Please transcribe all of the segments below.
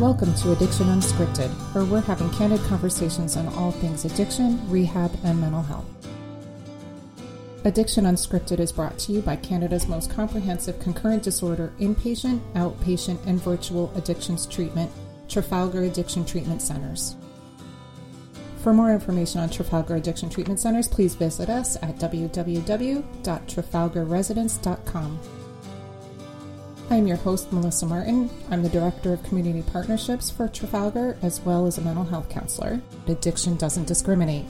Welcome to Addiction Unscripted, where we're having candid conversations on all things addiction, rehab, and mental health. Addiction Unscripted is brought to you by Canada's most comprehensive concurrent disorder inpatient, outpatient, and virtual addictions treatment, Trafalgar Addiction Treatment Centers. For more information on Trafalgar Addiction Treatment Centers, please visit us at www.trafalgarresidence.com. I'm your host, Melissa Martin. I'm the Director of Community Partnerships for Trafalgar, as well as a mental health counselor. Addiction doesn't discriminate.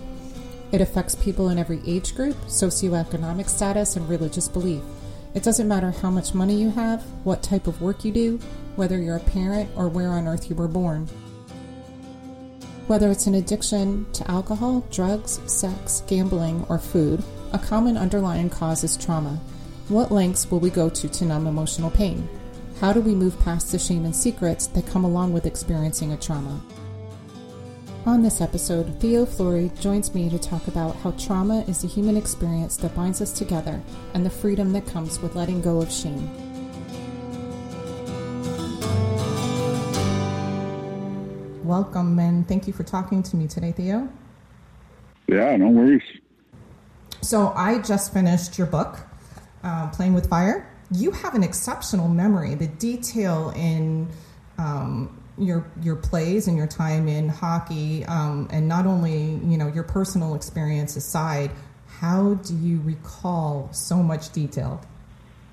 It affects people in every age group, socioeconomic status, and religious belief. It doesn't matter how much money you have, what type of work you do, whether you're a parent, or where on earth you were born. Whether it's an addiction to alcohol, drugs, sex, gambling, or food, a common underlying cause is trauma. What lengths will we go to to numb emotional pain? How do we move past the shame and secrets that come along with experiencing a trauma? On this episode, Theo Fleury joins me to talk about how trauma is a human experience that binds us together and the freedom that comes with letting go of shame. Welcome and thank you for talking to me today, Theo. Yeah, no worries. So, I just finished your book, uh, Playing with Fire. You have an exceptional memory. The detail in um, your your plays and your time in hockey, um, and not only you know your personal experience aside, how do you recall so much detail?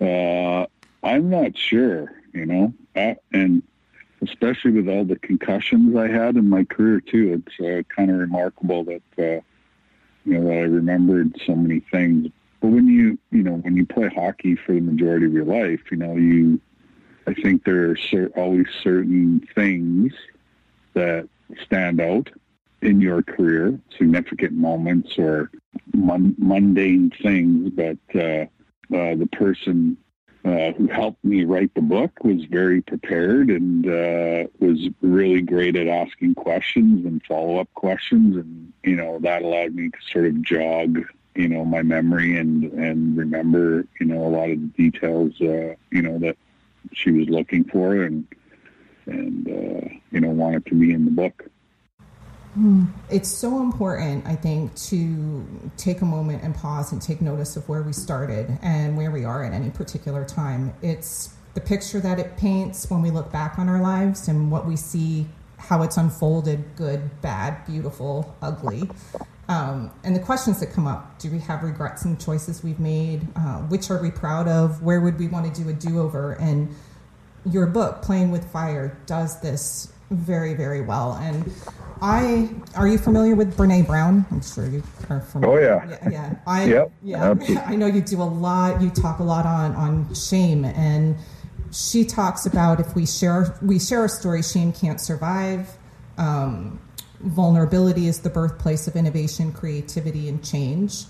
uh, I'm not sure, you know, and especially with all the concussions I had in my career too. It's uh, kind of remarkable that uh, you know that I remembered so many things. But when you you know when you play hockey for the majority of your life, you know you I think there are cer- always certain things that stand out in your career, significant moments or mun- mundane things, but uh, uh, the person uh, who helped me write the book was very prepared and uh, was really great at asking questions and follow up questions, and you know that allowed me to sort of jog, you know, my memory and and remember, you know, a lot of the details, uh, you know, that she was looking for and and uh, you know wanted to be in the book. It's so important, I think, to take a moment and pause and take notice of where we started and where we are at any particular time. It's the picture that it paints when we look back on our lives and what we see, how it's unfolded good, bad, beautiful, ugly. Um, and the questions that come up do we have regrets in choices we've made? Uh, which are we proud of? Where would we want to do a do over? And your book, Playing with Fire, does this very, very well. And I are you familiar with Brene Brown? I'm sure you are familiar. Oh yeah, yeah. yeah. I yep, yeah. I know you do a lot. You talk a lot on on shame, and she talks about if we share we share a story, shame can't survive. Um, vulnerability is the birthplace of innovation, creativity, and change.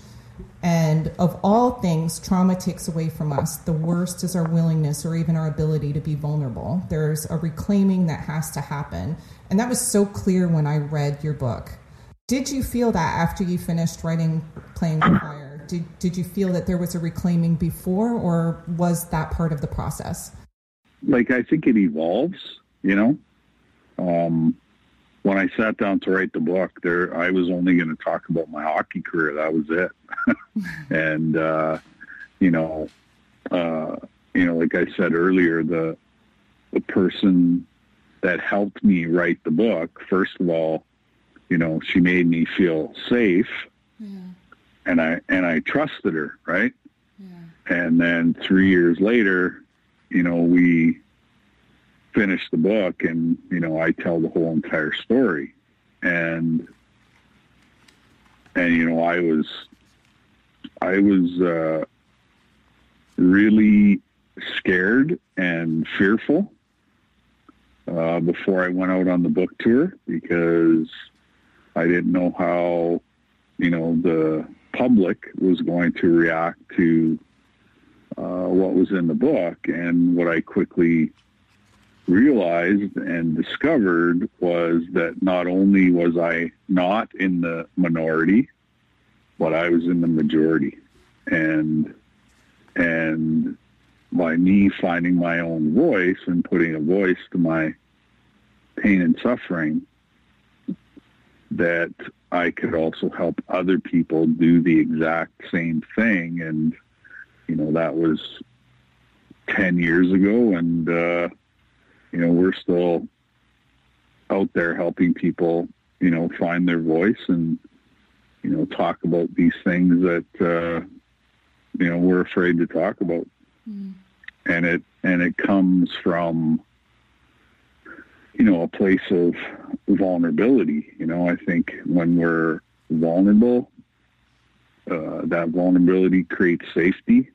And of all things, trauma takes away from us. The worst is our willingness or even our ability to be vulnerable. There's a reclaiming that has to happen. And that was so clear when I read your book. Did you feel that after you finished writing Playing with Fire? Did, did you feel that there was a reclaiming before, or was that part of the process? Like, I think it evolves, you know. Um, when I sat down to write the book, there I was only going to talk about my hockey career. That was it. and uh, you know, uh, you know, like I said earlier, the the person that helped me write the book, first of all, you know, she made me feel safe, yeah. and I and I trusted her, right? Yeah. And then three years later, you know, we finish the book and you know I tell the whole entire story. And and you know I was I was uh, really scared and fearful uh, before I went out on the book tour because I didn't know how you know the public was going to react to uh, what was in the book. And what I quickly realized and discovered was that not only was I not in the minority, but I was in the majority. And and by me finding my own voice and putting a voice to my pain and suffering, that I could also help other people do the exact same thing. And, you know, that was 10 years ago. And, uh, you know, we're still out there helping people, you know, find their voice and, you know, talk about these things that, uh, you know, we're afraid to talk about. Mm. And it, and it comes from, you know, a place of vulnerability. You know, I think when we're vulnerable, uh, that vulnerability creates safety.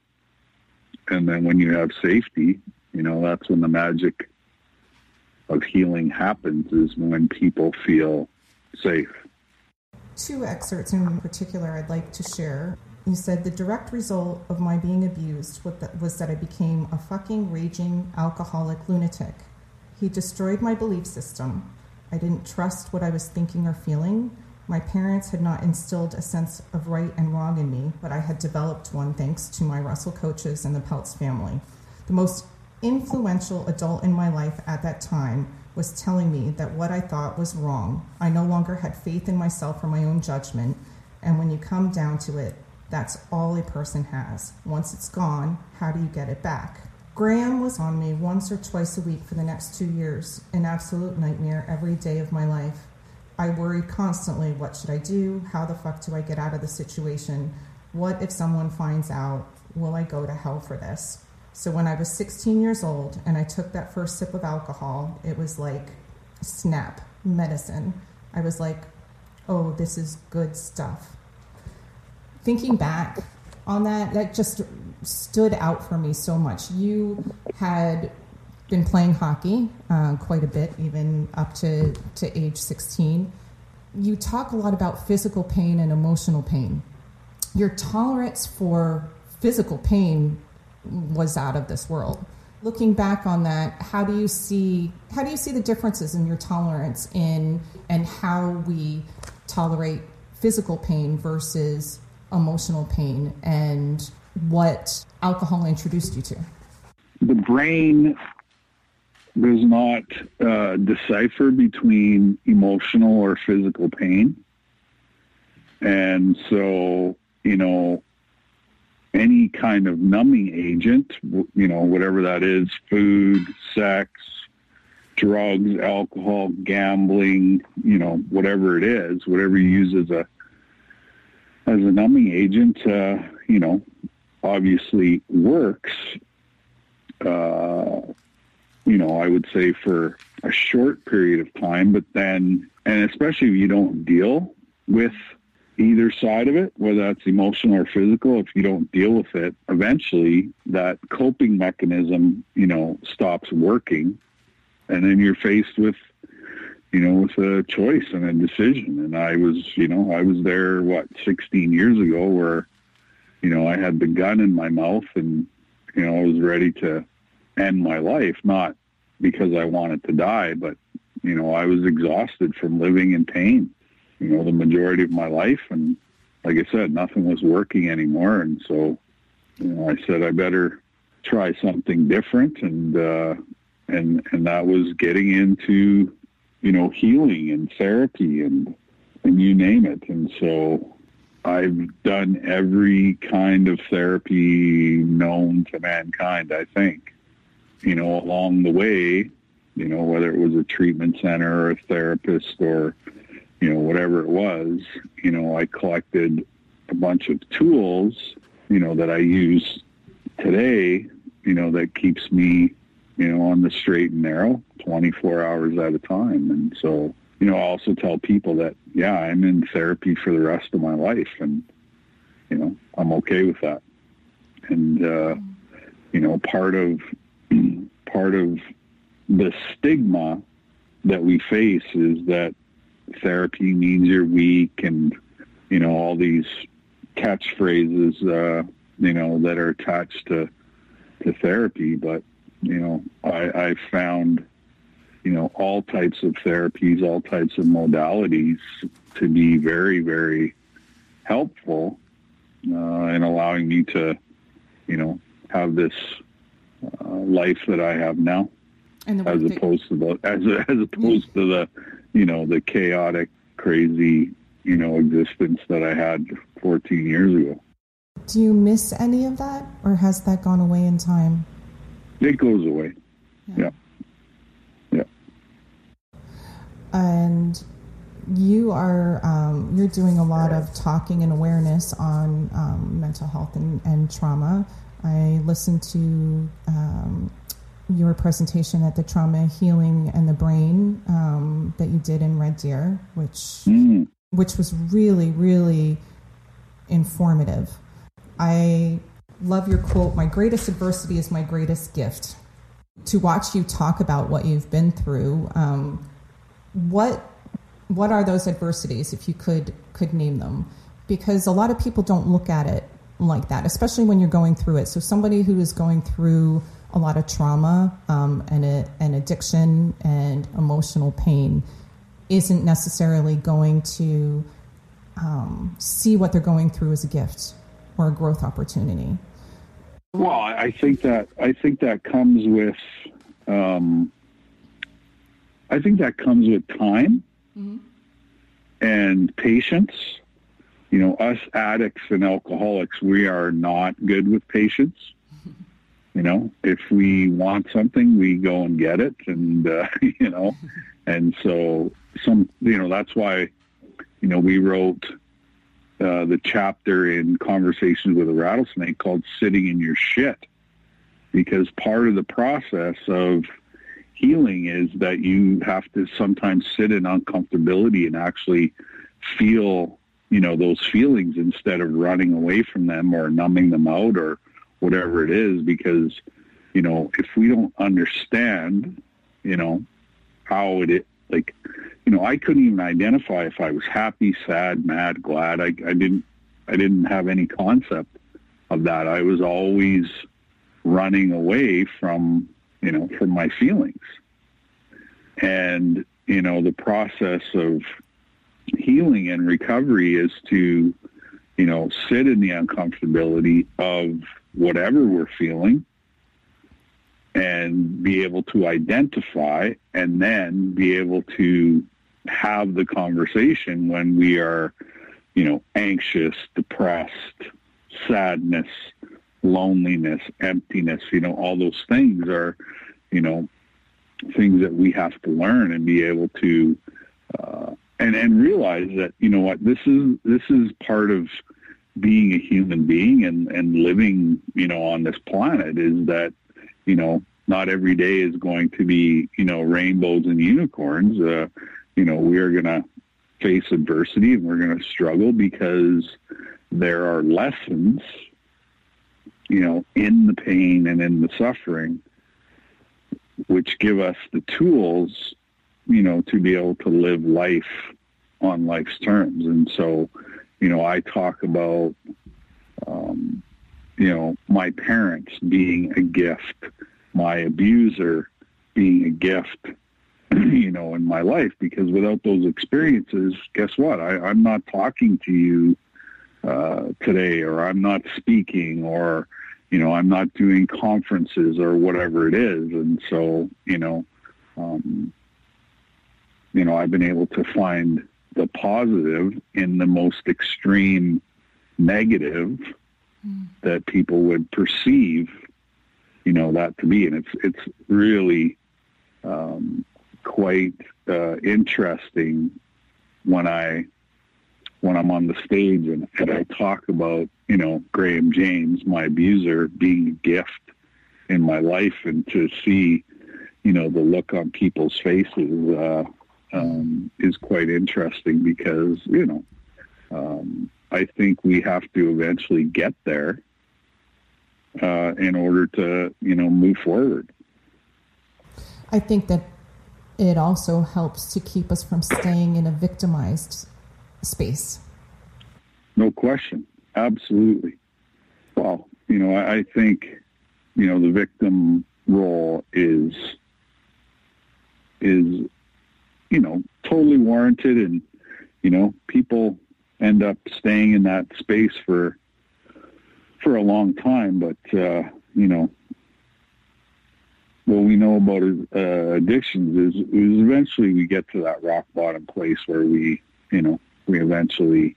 And then when you have safety, you know, that's when the magic of healing happens is when people feel safe. Two excerpts in particular I'd like to share. You said the direct result of my being abused was that I became a fucking raging alcoholic lunatic. He destroyed my belief system. I didn't trust what I was thinking or feeling. My parents had not instilled a sense of right and wrong in me, but I had developed one thanks to my Russell coaches and the Peltz family. The most influential adult in my life at that time was telling me that what I thought was wrong. I no longer had faith in myself or my own judgment. And when you come down to it, that's all a person has. Once it's gone, how do you get it back? Graham was on me once or twice a week for the next two years, an absolute nightmare every day of my life. I worried constantly what should I do? How the fuck do I get out of the situation? What if someone finds out? Will I go to hell for this? So when I was 16 years old and I took that first sip of alcohol, it was like snap medicine. I was like, oh, this is good stuff. Thinking back on that, that just stood out for me so much. You had been playing hockey uh, quite a bit, even up to, to age 16. You talk a lot about physical pain and emotional pain. Your tolerance for physical pain was out of this world. Looking back on that, how do you see how do you see the differences in your tolerance in and how we tolerate physical pain versus emotional pain and what alcohol introduced you to? The brain does not uh, decipher between emotional or physical pain. And so, you know, any kind of numbing agent, you know, whatever that is, food, sex, drugs, alcohol, gambling, you know, whatever it is, whatever you use as a as a numbing agent, uh, you know, obviously works, uh, you know, I would say for a short period of time, but then, and especially if you don't deal with either side of it, whether that's emotional or physical, if you don't deal with it, eventually that coping mechanism, you know, stops working. And then you're faced with, you know, with a choice and a decision. And I was, you know, I was there, what, 16 years ago where you know, I had the gun in my mouth and, you know, I was ready to end my life, not because I wanted to die, but, you know, I was exhausted from living in pain, you know, the majority of my life. And like I said, nothing was working anymore. And so, you know, I said, I better try something different. And, uh, and, and that was getting into, you know, healing and therapy and, and you name it. And so, I've done every kind of therapy known to mankind, I think. You know, along the way, you know, whether it was a treatment center or a therapist or, you know, whatever it was, you know, I collected a bunch of tools, you know, that I use today, you know, that keeps me, you know, on the straight and narrow 24 hours at a time. And so, you know, I also tell people that, yeah, I'm in therapy for the rest of my life and, you know, I'm okay with that. And, uh, you know, part of, part of the stigma that we face is that therapy means you're weak and, you know, all these catchphrases, uh, you know, that are attached to, to therapy. But, you know, I, I found, you know, all types of therapies, all types of modalities to be very, very helpful uh, in allowing me to, you know, have this uh, life that I have now, as opposed to the as as opposed to the you know the chaotic, crazy you know existence that I had 14 years ago. Do you miss any of that, or has that gone away in time? It goes away. Yeah. Yeah. yeah. And you are um, you're doing a lot of talking and awareness on um, mental health and, and, trauma. I listened to um, your presentation at the Trauma Healing and the Brain um, that you did in Red Deer, which mm. which was really really informative. I love your quote. My greatest adversity is my greatest gift. To watch you talk about what you've been through, um, what what are those adversities if you could could name them because a lot of people don't look at it like that especially when you're going through it so somebody who is going through a lot of trauma um, and a, an addiction and emotional pain isn't necessarily going to um, see what they're going through as a gift or a growth opportunity well i think that i think that comes with um, i think that comes with time mm-hmm. and patience. You know, us addicts and alcoholics, we are not good with patience. You know, if we want something, we go and get it, and uh, you know, and so some, you know, that's why, you know, we wrote uh, the chapter in Conversations with a Rattlesnake called "Sitting in Your Shit," because part of the process of healing is that you have to sometimes sit in uncomfortability and actually feel, you know, those feelings instead of running away from them or numbing them out or whatever it is. Because, you know, if we don't understand, you know, how it, like, you know, I couldn't even identify if I was happy, sad, mad, glad. I, I didn't, I didn't have any concept of that. I was always running away from you know, from my feelings. And, you know, the process of healing and recovery is to, you know, sit in the uncomfortability of whatever we're feeling and be able to identify and then be able to have the conversation when we are, you know, anxious, depressed, sadness, loneliness, emptiness, you know, all those things are, you know, things that we have to learn and be able to, uh, and, and realize that, you know what, this is, this is part of being a human being and, and living, you know, on this planet is that, you know, not every day is going to be, you know, rainbows and unicorns. Uh, you know, we are going to face adversity and we're going to struggle because there are lessons you know, in the pain and in the suffering, which give us the tools, you know, to be able to live life on life's terms. And so, you know, I talk about, um, you know, my parents being a gift, my abuser being a gift, you know, in my life, because without those experiences, guess what? I, I'm not talking to you uh, today, or I'm not speaking, or you know, I'm not doing conferences or whatever it is. And so, you know, um, you know, I've been able to find the positive in the most extreme negative mm. that people would perceive, you know, that to be. And it's, it's really um, quite uh, interesting when I when I'm on the stage and, and I talk about, you know, Graham James, my abuser, being a gift in my life and to see, you know, the look on people's faces uh, um, is quite interesting because, you know, um, I think we have to eventually get there uh, in order to, you know, move forward. I think that it also helps to keep us from staying in a victimized space. No question. Absolutely. Well, you know, I, I think, you know, the victim role is is you know totally warranted and you know people end up staying in that space for for a long time but uh you know what we know about uh, addictions is, is eventually we get to that rock bottom place where we, you know, we eventually,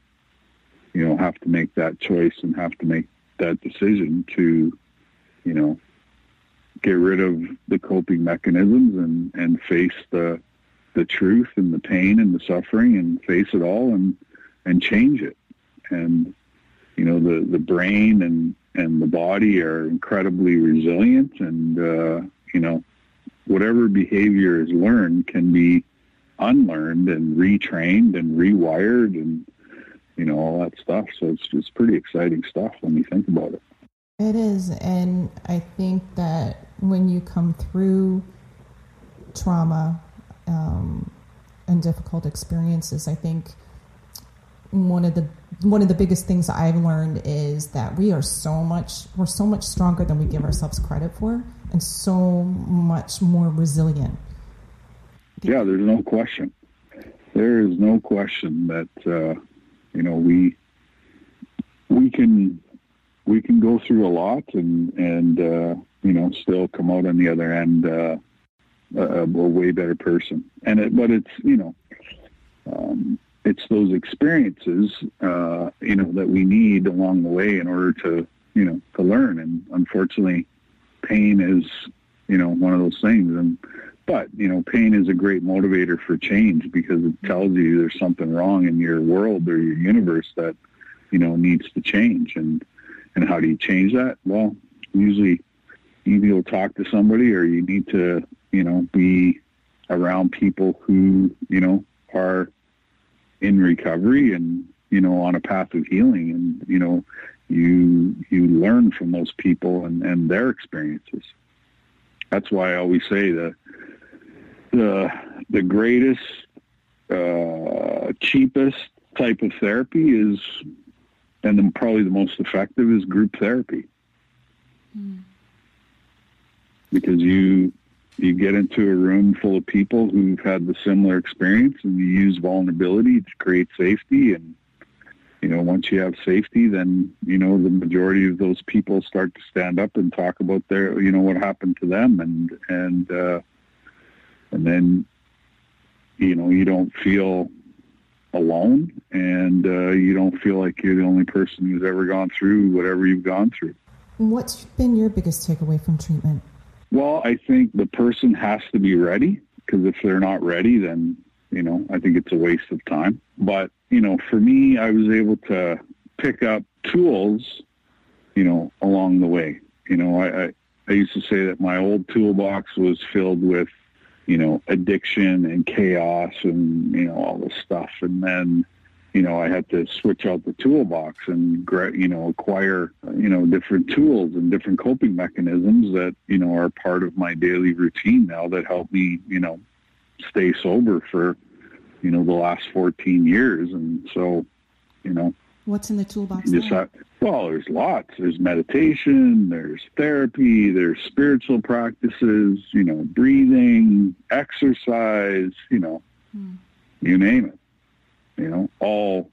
you know, have to make that choice and have to make that decision to, you know, get rid of the coping mechanisms and, and face the the truth and the pain and the suffering and face it all and and change it. And you know, the the brain and and the body are incredibly resilient and uh, you know, whatever behavior is learned can be unlearned and retrained and rewired and you know all that stuff. So it's just pretty exciting stuff when you think about it. It is. And i think that when you come through trauma um, and difficult experiences i think one of the one of the biggest things I've learned is that we are so much we're so much stronger than we give ourselves credit for and so much more resilient. Yeah, there's no question. There is no question that uh, you know we we can we can go through a lot and and uh, you know still come out on the other end uh, a, a way better person. And it, but it's you know um, it's those experiences, uh, you know, that we need along the way in order to, you know, to learn. And unfortunately, pain is, you know, one of those things. And but you know, pain is a great motivator for change because it tells you there's something wrong in your world or your universe that, you know, needs to change. And and how do you change that? Well, usually you need to talk to somebody or you need to, you know, be around people who, you know, are in recovery and you know on a path of healing and you know you you learn from those people and and their experiences that's why i always say the the the greatest uh, cheapest type of therapy is and then probably the most effective is group therapy mm. because you you get into a room full of people who've had the similar experience and you use vulnerability to create safety. And you know once you have safety then you know the majority of those people start to stand up and talk about their you know what happened to them. And and uh and then you know you don't feel alone. And uh you don't feel like you're the only person who's ever gone through whatever you've gone through. What's been your biggest takeaway from treatment well, I think the person has to be ready because if they're not ready, then, you know, I think it's a waste of time. But, you know, for me, I was able to pick up tools, you know, along the way. You know, I, I, I used to say that my old toolbox was filled with, you know, addiction and chaos and, you know, all this stuff. And then, you know, I had to switch out the toolbox and, you know, acquire, you know, different tools and different coping mechanisms that, you know, are part of my daily routine now that help me, you know, stay sober for, you know, the last 14 years. And so, you know, what's in the toolbox? Have, well, there's lots. There's meditation, there's therapy, there's spiritual practices, you know, breathing, exercise, you know, hmm. you name it you know, all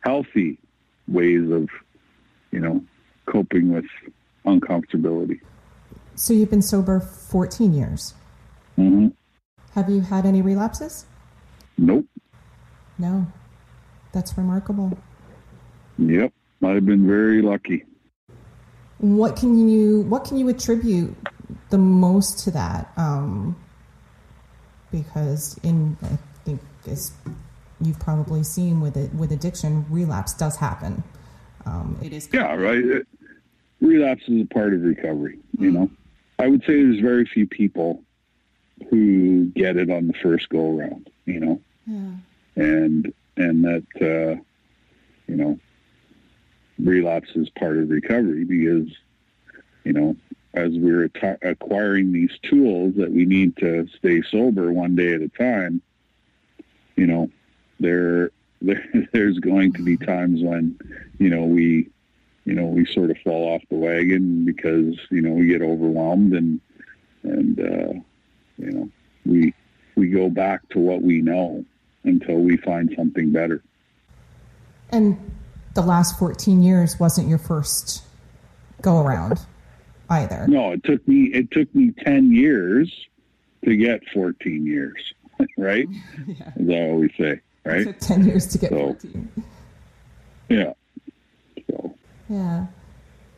healthy ways of, you know, coping with uncomfortability. So you've been sober 14 years. Mm-hmm. Have you had any relapses? Nope. No. That's remarkable. Yep. I've been very lucky. What can you what can you attribute the most to that? Um, because in I think this you've probably seen with it with addiction, relapse does happen. Um, it is yeah, right. It, relapse is a part of recovery. Mm-hmm. You know, I would say there's very few people who get it on the first go around. You know, yeah. and and that uh, you know relapse is part of recovery because you know as we're acquiring these tools that we need to stay sober one day at a time you know there, there there's going to be times when you know we you know we sort of fall off the wagon because you know we get overwhelmed and and uh, you know we we go back to what we know until we find something better. And the last 14 years wasn't your first go around. either. No, it took me it took me ten years to get fourteen years, right? yeah. As I always say, It right? took 10 years to get So- 14. Yeah. So Yeah.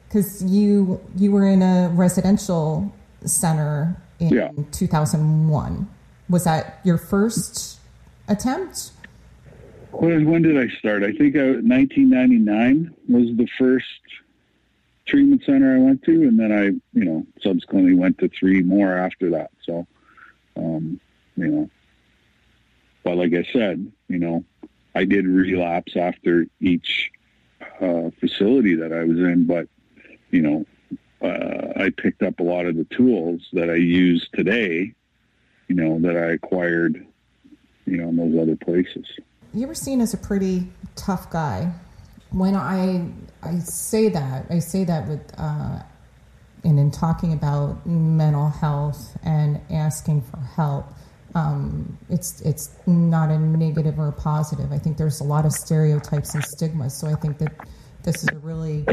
Because you, you were in a residential center in Yeah. 2001. Was that your first attempt? when, when did I start? I think I, 1999 was the first treatment center I went to, and then I, you know, subsequently went to three more after that. So, um, you know, but like I said, you know, I did relapse after each uh, facility that I was in, but you know, uh, I picked up a lot of the tools that I use today, you know, that I acquired, you know, in those other places. You were seen as a pretty tough guy. When I I say that, I say that with uh, and in talking about mental health and asking for help. Um, it's it's not a negative or a positive. I think there's a lot of stereotypes and stigmas. So I think that this is a really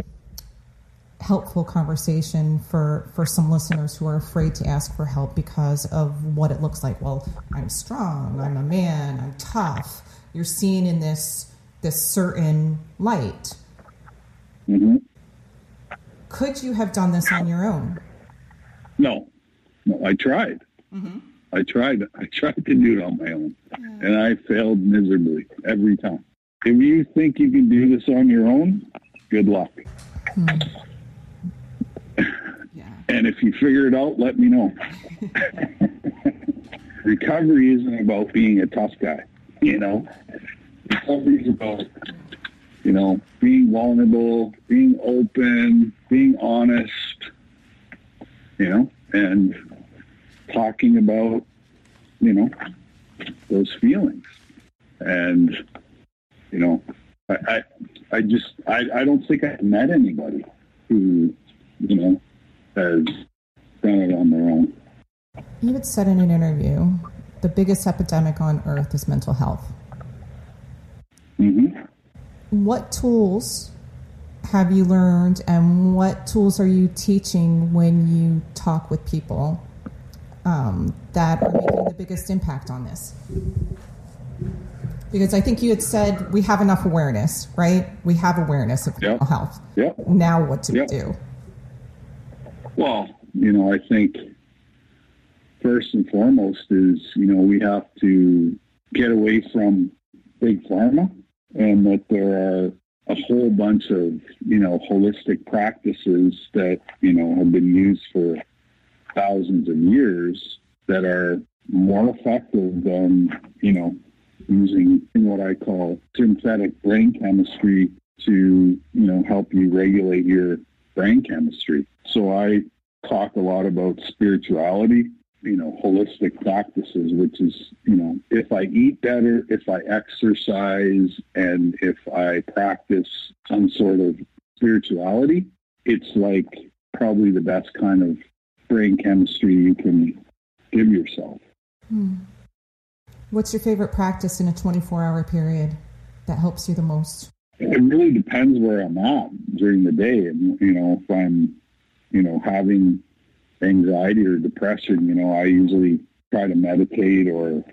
helpful conversation for for some listeners who are afraid to ask for help because of what it looks like. Well, I'm strong. I'm a man. I'm tough. You're seen in this this certain light. hmm Could you have done this on your own? No, no, I tried. I tried. I tried to do it on my own, and I failed miserably every time. If you think you can do this on your own, good luck. Hmm. Yeah. And if you figure it out, let me know. Recovery isn't about being a tough guy, you know. Recovery is about, you know, being vulnerable, being open, being honest, you know, and talking about, you know, those feelings. And, you know, I, I, I just, I, I don't think I've met anybody who, you know, has done it on their own. You had said in an interview, the biggest epidemic on earth is mental health. hmm What tools have you learned, and what tools are you teaching when you talk with people um, that are making the biggest impact on this? Because I think you had said we have enough awareness, right? We have awareness of mental health. Yep. Now, what do Yeah. we do? Well, you know, I think first and foremost is, you know, we have to get away from big pharma and that there are a whole bunch of, you know, holistic practices that, you know, have been used for thousands of years that are more effective than, you know, using what I call synthetic brain chemistry to, you know, help you regulate your brain chemistry. So I talk a lot about spirituality, you know, holistic practices, which is, you know, if I eat better, if I exercise, and if I practice some sort of spirituality, it's like probably the best kind of brain chemistry you can give yourself. What's your favorite practice in a 24 hour period that helps you the most? It really depends where I'm at during the day. And, you know, if I'm, you know, having anxiety or depression, you know, I usually try to meditate or,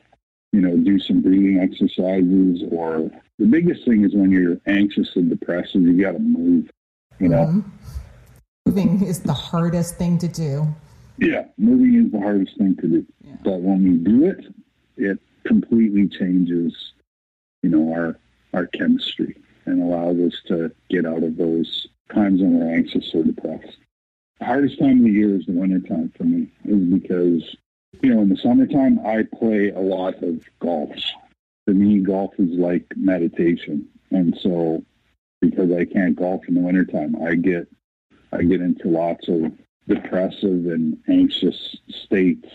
you know, do some breathing exercises. Or the biggest thing is when you're anxious and depressed, you got to move, you know. Mhm. Moving is the hardest thing to do. Yeah, moving is the hardest thing to do. Yeah. But when we do it, it completely changes, you know, our our chemistry and allows us to get out of those times when we're anxious or depressed. The hardest time of the year is the wintertime for me, is because, you know, in the summertime I play a lot of golf. For me, golf is like meditation. And so because I can't golf in the wintertime, I get I get into lots of depressive and anxious states,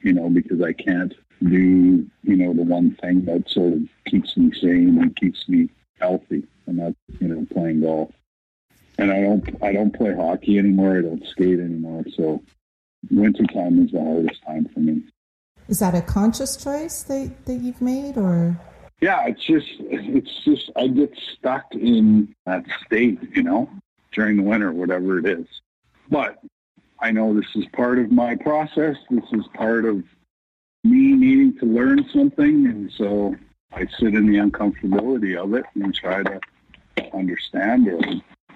you know, because I can't do, you know, the one thing that sort of keeps me sane and keeps me healthy, and that's, you know, playing golf. And I don't, I don't play hockey anymore. I don't skate anymore. So wintertime is the hardest time for me. Is that a conscious choice that, that you've made or? Yeah, it's just, it's just, I get stuck in that state, you know, during the winter, whatever it is. But I know this is part of my process. This is part of me needing to learn something. And so I sit in the uncomfortability of it and try to understand or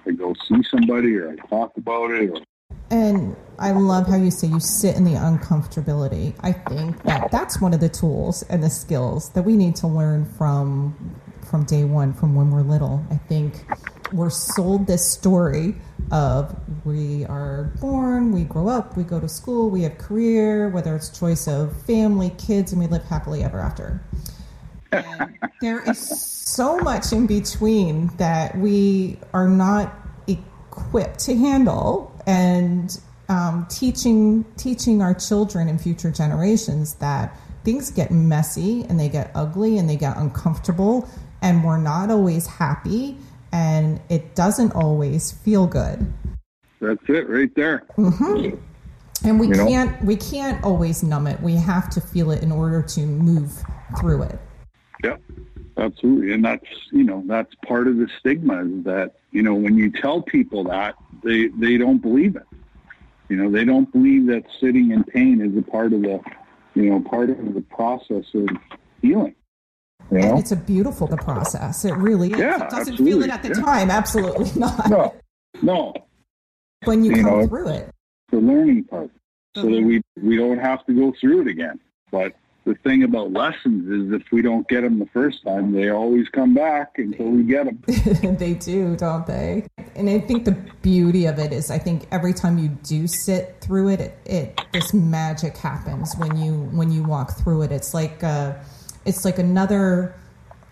I go see somebody or I talk about it or and I love how you say you sit in the uncomfortability. I think that that's one of the tools and the skills that we need to learn from from day one, from when we're little. I think we're sold this story of we are born, we grow up, we go to school, we have career, whether it's choice of family, kids, and we live happily ever after. And there is so much in between that we are not equipped to handle and um, teaching teaching our children and future generations that things get messy and they get ugly and they get uncomfortable and we're not always happy and it doesn't always feel good. That's it right there. Mm-hmm. And we you can't know? we can't always numb it. We have to feel it in order to move through it. Yeah, absolutely. And that's you know that's part of the stigma is that you know when you tell people that they they don't believe it. You know, they don't believe that sitting in pain is a part of the, you know, part of the process of healing. You know? And it's a beautiful the process. It really is. Yeah, it doesn't absolutely. feel it at the yeah. time. Absolutely not. No, no. When you, you come know, through it. The learning part. So that we we don't have to go through it again. But the thing about lessons is if we don't get them the first time, they always come back until we get them. they do, don't they? And I think the beauty of it is, I think every time you do sit through it, it, it this magic happens when you when you walk through it. It's like uh, it's like another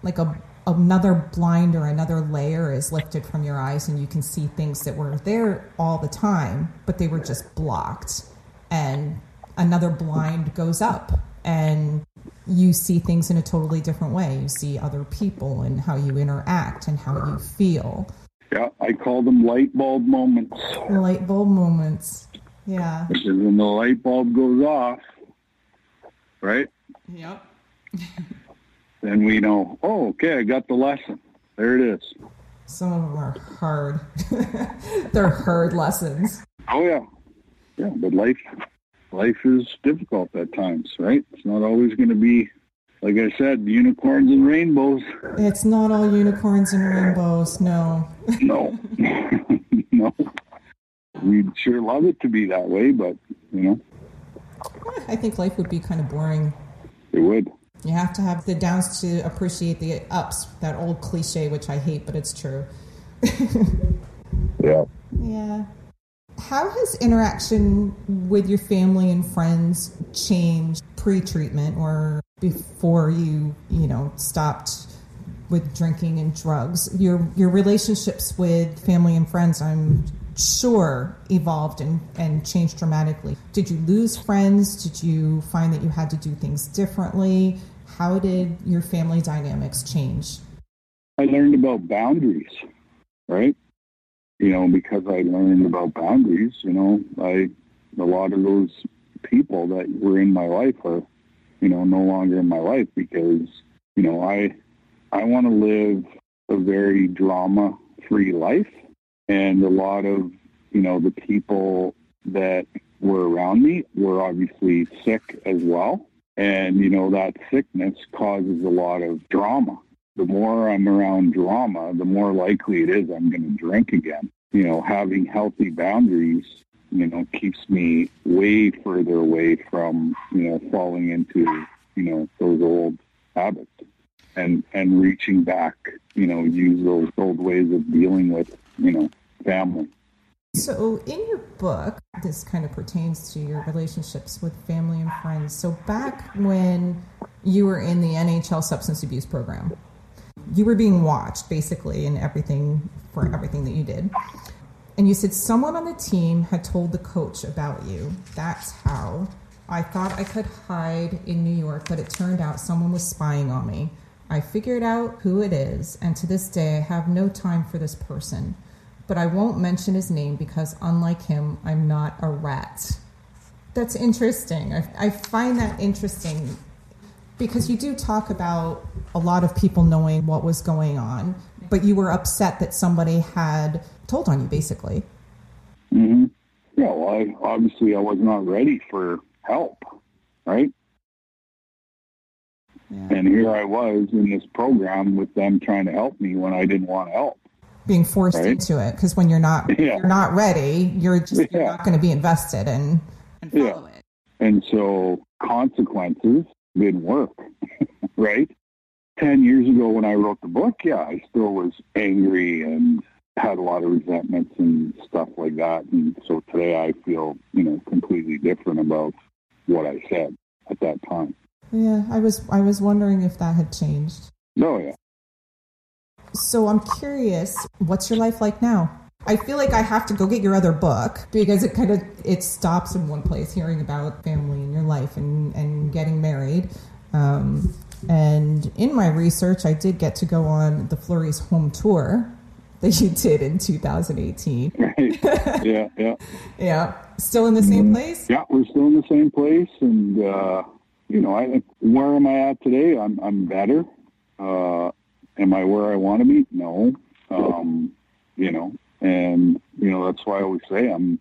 like a another blind or another layer is lifted from your eyes, and you can see things that were there all the time, but they were just blocked, and another blind goes up and you see things in a totally different way. You see other people and how you interact and how you feel. Yeah, I call them light bulb moments. Light bulb moments. Yeah. Because when the light bulb goes off, right? Yep. then we know, oh, okay, I got the lesson. There it is. Some of them are hard. They're hard lessons. Oh, yeah. Yeah, but life life is difficult at times, right? It's not always going to be, like I said, unicorns and rainbows. It's not all unicorns and rainbows, no. no, no. We'd sure love it to be that way, but, you know. I think life would be kind of boring. It would. You have to have the downs to appreciate the ups. That old cliche, which I hate, but it's true. yeah. Yeah. How has interaction with your family and friends changed pre-treatment or before you, you know, stopped with drinking and drugs? Your your relationships with family and friends, I'm sure, evolved and, and changed dramatically. Did you lose friends? Did you find that you had to do things differently? How did your family dynamics change? I learned about boundaries, right? you know, because I learned about boundaries, you know, I, a lot of those people that were in my life are, you know, no longer in my life because, you know, I, I want to live a very drama free life. And a lot of, you know, the people that were around me were obviously sick as well. And, you know, that sickness causes a lot of drama the more I'm around drama, the more likely it is I'm going to drink again. You know, having healthy boundaries, you know, keeps me way further away from, you know, falling into, you know, those old habits and, and reaching back, you know, use those old ways of dealing with, you know, family. So, in your book, this kind of pertains to your relationships with family and friends. So, back when you were in the NHL substance abuse program, you were being watched basically in everything for everything that you did. And you said someone on the team had told the coach about you. That's how. I thought I could hide in New York, but it turned out someone was spying on me. I figured out who it is, and to this day, I have no time for this person. But I won't mention his name because, unlike him, I'm not a rat. That's interesting. I, I find that interesting because you do talk about a lot of people knowing what was going on, but you were upset that somebody had told on you, basically. Mm-hmm. Yeah, well, I, obviously I was not ready for help, right? Yeah. And here I was in this program with them trying to help me when I didn't want to help. Being forced Right. into it because when you're not Yeah. you're not ready, you're just you're Yeah. not going to be invested and and Yeah. follow it. And so consequences didn't work, right? 10 years ago when I wrote the book, yeah, I still was angry and had a lot of resentments and stuff like that. And so today I feel, you know, completely different about what I said at that time. Yeah, I was I was wondering if that had changed. Oh, yeah. So I'm curious, what's your life like now? I feel like I have to go get your other book because it kind of it stops in one place, hearing about family and your life and and getting married. Um, and in my research, I did get to go on the Fleury's home tour that you did in 2018. Right. yeah, yeah. Yeah, still in the same place. Yeah, we're still in the same place, and uh, you know, I where am I at today? I'm I'm better. Uh, am I where I want to be? No. Um, you know, and you know that's why I always say I'm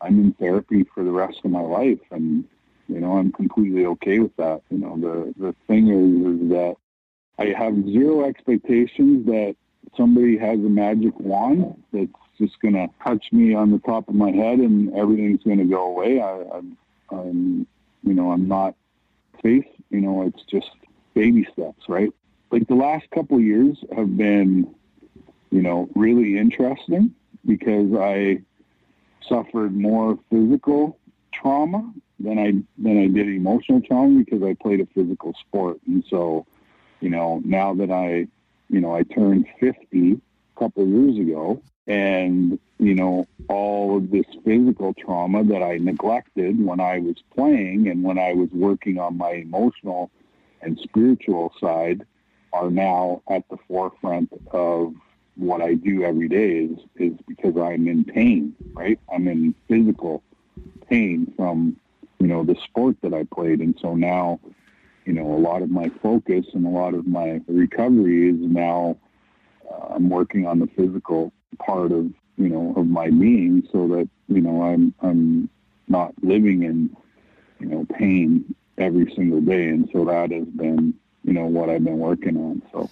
I'm in therapy for the rest of my life, and you know I'm completely okay with that. You know, the the thing is, is that I have zero expectations that somebody has a magic wand that's just going to touch me on the top of my head and everything's going to go away. I, I'm, I'm, you know, I'm not faith. You know, it's just baby steps, right? Like the last couple years have been, you know, really interesting because I suffered more physical trauma than I than I did emotional trauma because I played a physical sport, and so, you know, now that I, you know, I turned 50 a couple years ago, and you know all of this physical trauma that I neglected when I was playing and when I was working on my emotional and spiritual side are now at the forefront of what I do every day is is because I'm in pain, right? I'm in physical pain from you know the sport that I played and so now you know a lot of my focus and a lot of my recovery is now uh, I'm working on the physical part of you know of my being so that you know I'm I'm not living in you know pain every single day and so that has been you know what I've been working on so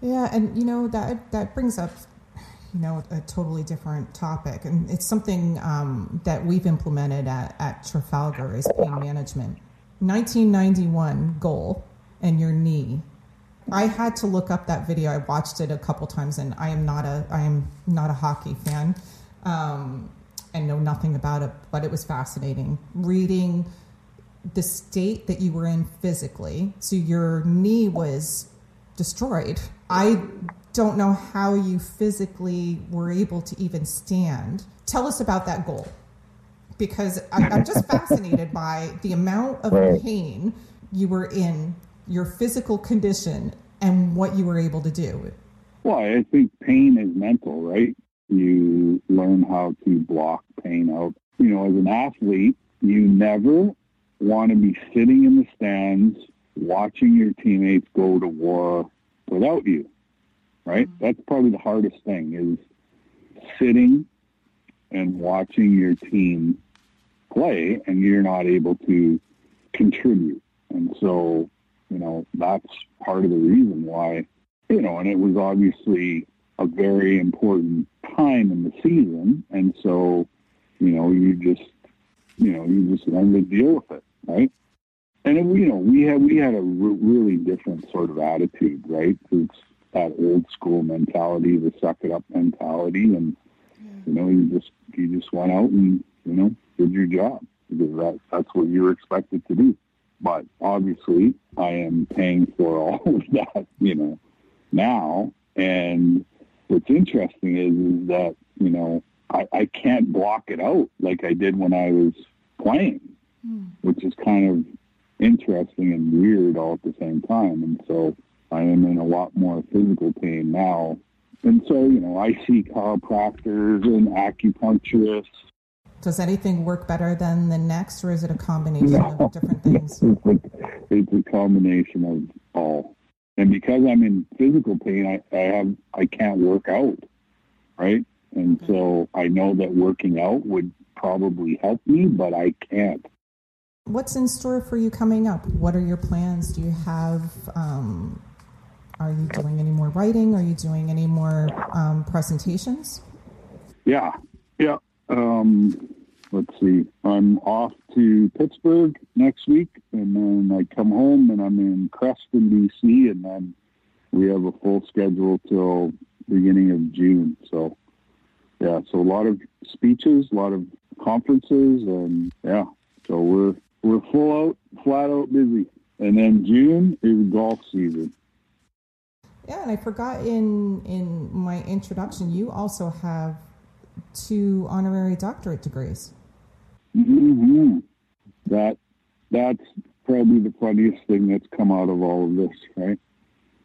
Yeah, and you know that that brings up you know a totally different topic, and it's something um, that we've implemented at, at Trafalgar is pain management. 1991 goal and your knee. I had to look up that video. I watched it a couple times, and I am not a I am not a hockey fan, um, and know nothing about it. But it was fascinating reading the state that you were in physically. So your knee was destroyed. I don't know how you physically were able to even stand. Tell us about that goal. Because I, I'm just fascinated by the amount of Right. pain you were in, your physical condition, and what you were able to do. Well, I think pain is mental, right? You learn how to block pain out. You know, as an athlete, you never want to be sitting in the stands watching your teammates go to war without you, right? Mm-hmm. That's probably the hardest thing is sitting and watching your team play and you're not able to contribute. And so, you know, that's part of the reason why, you know, and it was obviously a very important time in the season. And so, you know, you just, you know, you just learn to deal with it, right? And it, you know, we had we had a re- really different sort of attitude, right? It's that old school mentality, the suck it up mentality, and you know, you just you just went out and you know did your job because that that's what you were expected to do. But obviously, I am paying for all of that, you know, now. And what's interesting is, is that you know I, I can't block it out like I did when I was playing, hmm. which is kind of interesting and weird all at the same time. And so I am in a lot more physical pain now. And so, you know, I see chiropractors and acupuncturists. Does anything work better than the next, or is it a combination No. of different things? It's a, it's a combination of all. And because I'm in physical pain, I, I have I can't work out, right? And hmm. so I know that working out would probably help me, but I can't. What's in store for you coming up? What are your plans? Do you have, um, are you doing any more writing? Are you doing any more um, presentations? Yeah, yeah. Um, let's see. I'm off to Pittsburgh next week, and then I come home and I'm in Creston, BC, and then we have a full schedule till beginning of June. So, yeah, so a lot of speeches, a lot of conferences, and yeah, so we're we're full out, flat out busy. And then June is golf season. Yeah, and I forgot in in my introduction, you also have two honorary doctorate degrees. Mm-hmm. That that's probably the funniest thing that's come out of all of this, right?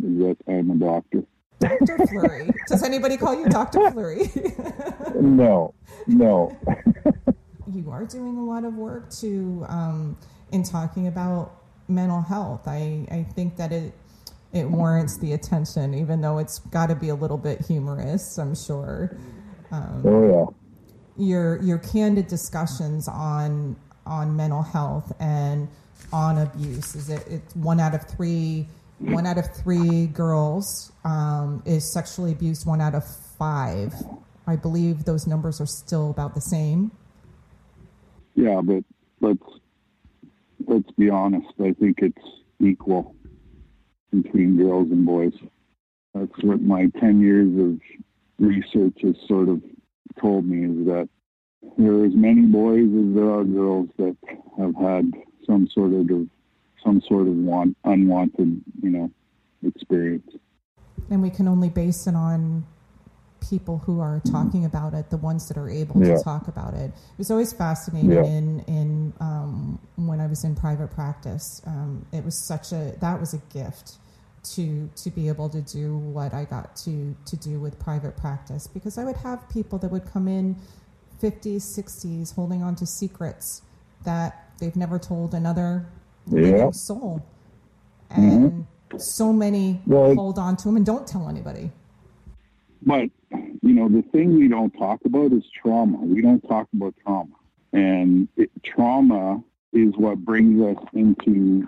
Is that I'm a doctor. Dr. Fleury. Does anybody call you Dr. Fleury? no, no. you are doing a lot of work to um, in talking about mental health. I, I think that it it warrants the attention, even though it's got to be a little bit humorous. I'm sure. Um, oh yeah. Your your candid discussions on on mental health and on abuse is it it's one out of three one out of three girls um, is sexually abused one out of five. I believe those numbers are still about the same. Yeah but let's let's be honest. I think it's equal between girls and boys. That's what my 10 years of research has sort of told me is that there are as many boys as there are girls that have had some sort of some sort of want, unwanted, you know, experience. And we can only base it on people who are talking about it, the ones that are able yeah. to talk about it. It was always fascinating yeah. in in um, when I was in private practice. Um, it was such a that was a gift to to be able to do what I got to to do with private practice because I would have people that would come in 50s 60s holding on to secrets that they've never told another yeah. soul and mm-hmm. so many well, hold on to them and don't tell anybody but you know the thing we don't talk about is trauma we don't talk about trauma and it, trauma is what brings us into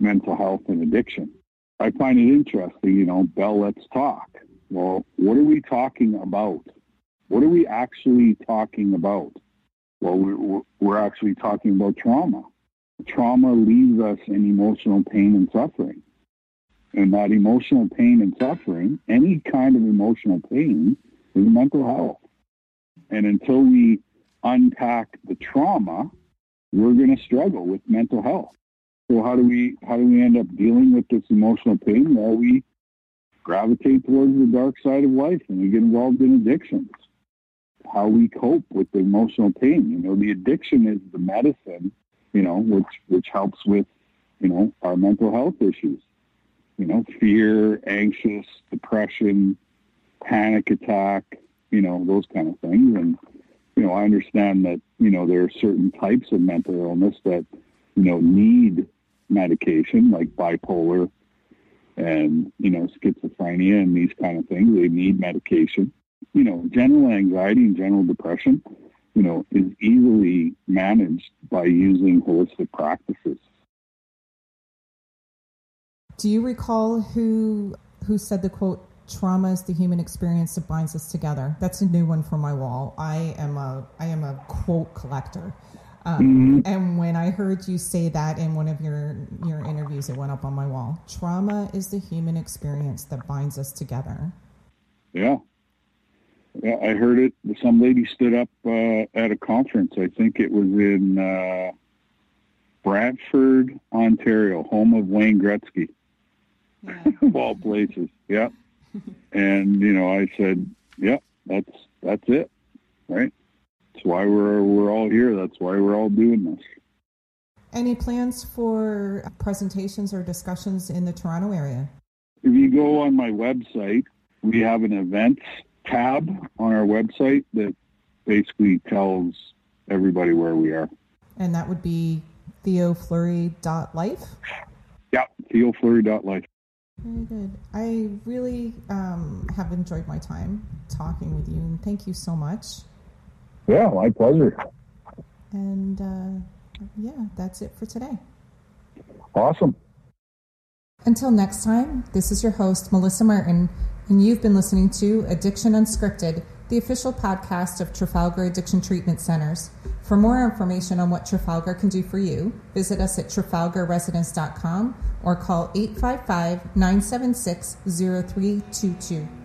mental health and addiction I find it interesting, you know, Bell, let's talk. Well, what are we talking about? What are we actually talking about? Well, we're, we're actually talking about trauma. Trauma leaves us in emotional pain and suffering. And that emotional pain and suffering, any kind of emotional pain, is mental health. And until we unpack the trauma, we're going to struggle with mental health. So how do we how do we end up dealing with this emotional pain? Well, we gravitate towards the dark side of life and we get involved in addictions. How we cope with the emotional pain. You know, the addiction is the medicine, you know, which which helps with, you know, our mental health issues. You know, fear, anxious, depression, panic attack, you know, those kind of things. And, you know, I understand that, you know, there are certain types of mental illness that, you know, need medication like bipolar and, you know, schizophrenia and these kind of things. They need medication. You know, general anxiety and general depression, you know, is easily managed by using holistic practices. Do you recall who who said the quote trauma is the human experience that binds us together that's a new one for my wall i am a i am a quote collector um, mm-hmm. And when I heard you say that in one of your your interviews, it went up on my wall. Trauma is the human experience that binds us together. Yeah, yeah. I heard it. Some lady stood up uh, at a conference. I think it was in uh, Brantford, Ontario, home of Wayne Gretzky, yeah. of all places. Yeah. and you know, I said, "Yeah, that's that's it, right." That's why we're we're all here. That's why we're all doing this. Any plans for presentations or discussions in the Toronto area? If you go on my website, we have an events tab on our website that basically tells everybody where we are. And that would be theofleury.life? Yeah, theofleury.life. Very good. I really um, have enjoyed my time talking with you, and thank you so much. Yeah, my pleasure. And uh, yeah, that's it for today. Awesome. Until next time, this is your host, Melissa Martin, and you've been listening to Addiction Unscripted, the official podcast of Trafalgar Addiction Treatment Centers. For more information on what Trafalgar can do for you, visit us at trafalgarresidence.com or call 855 976 0322.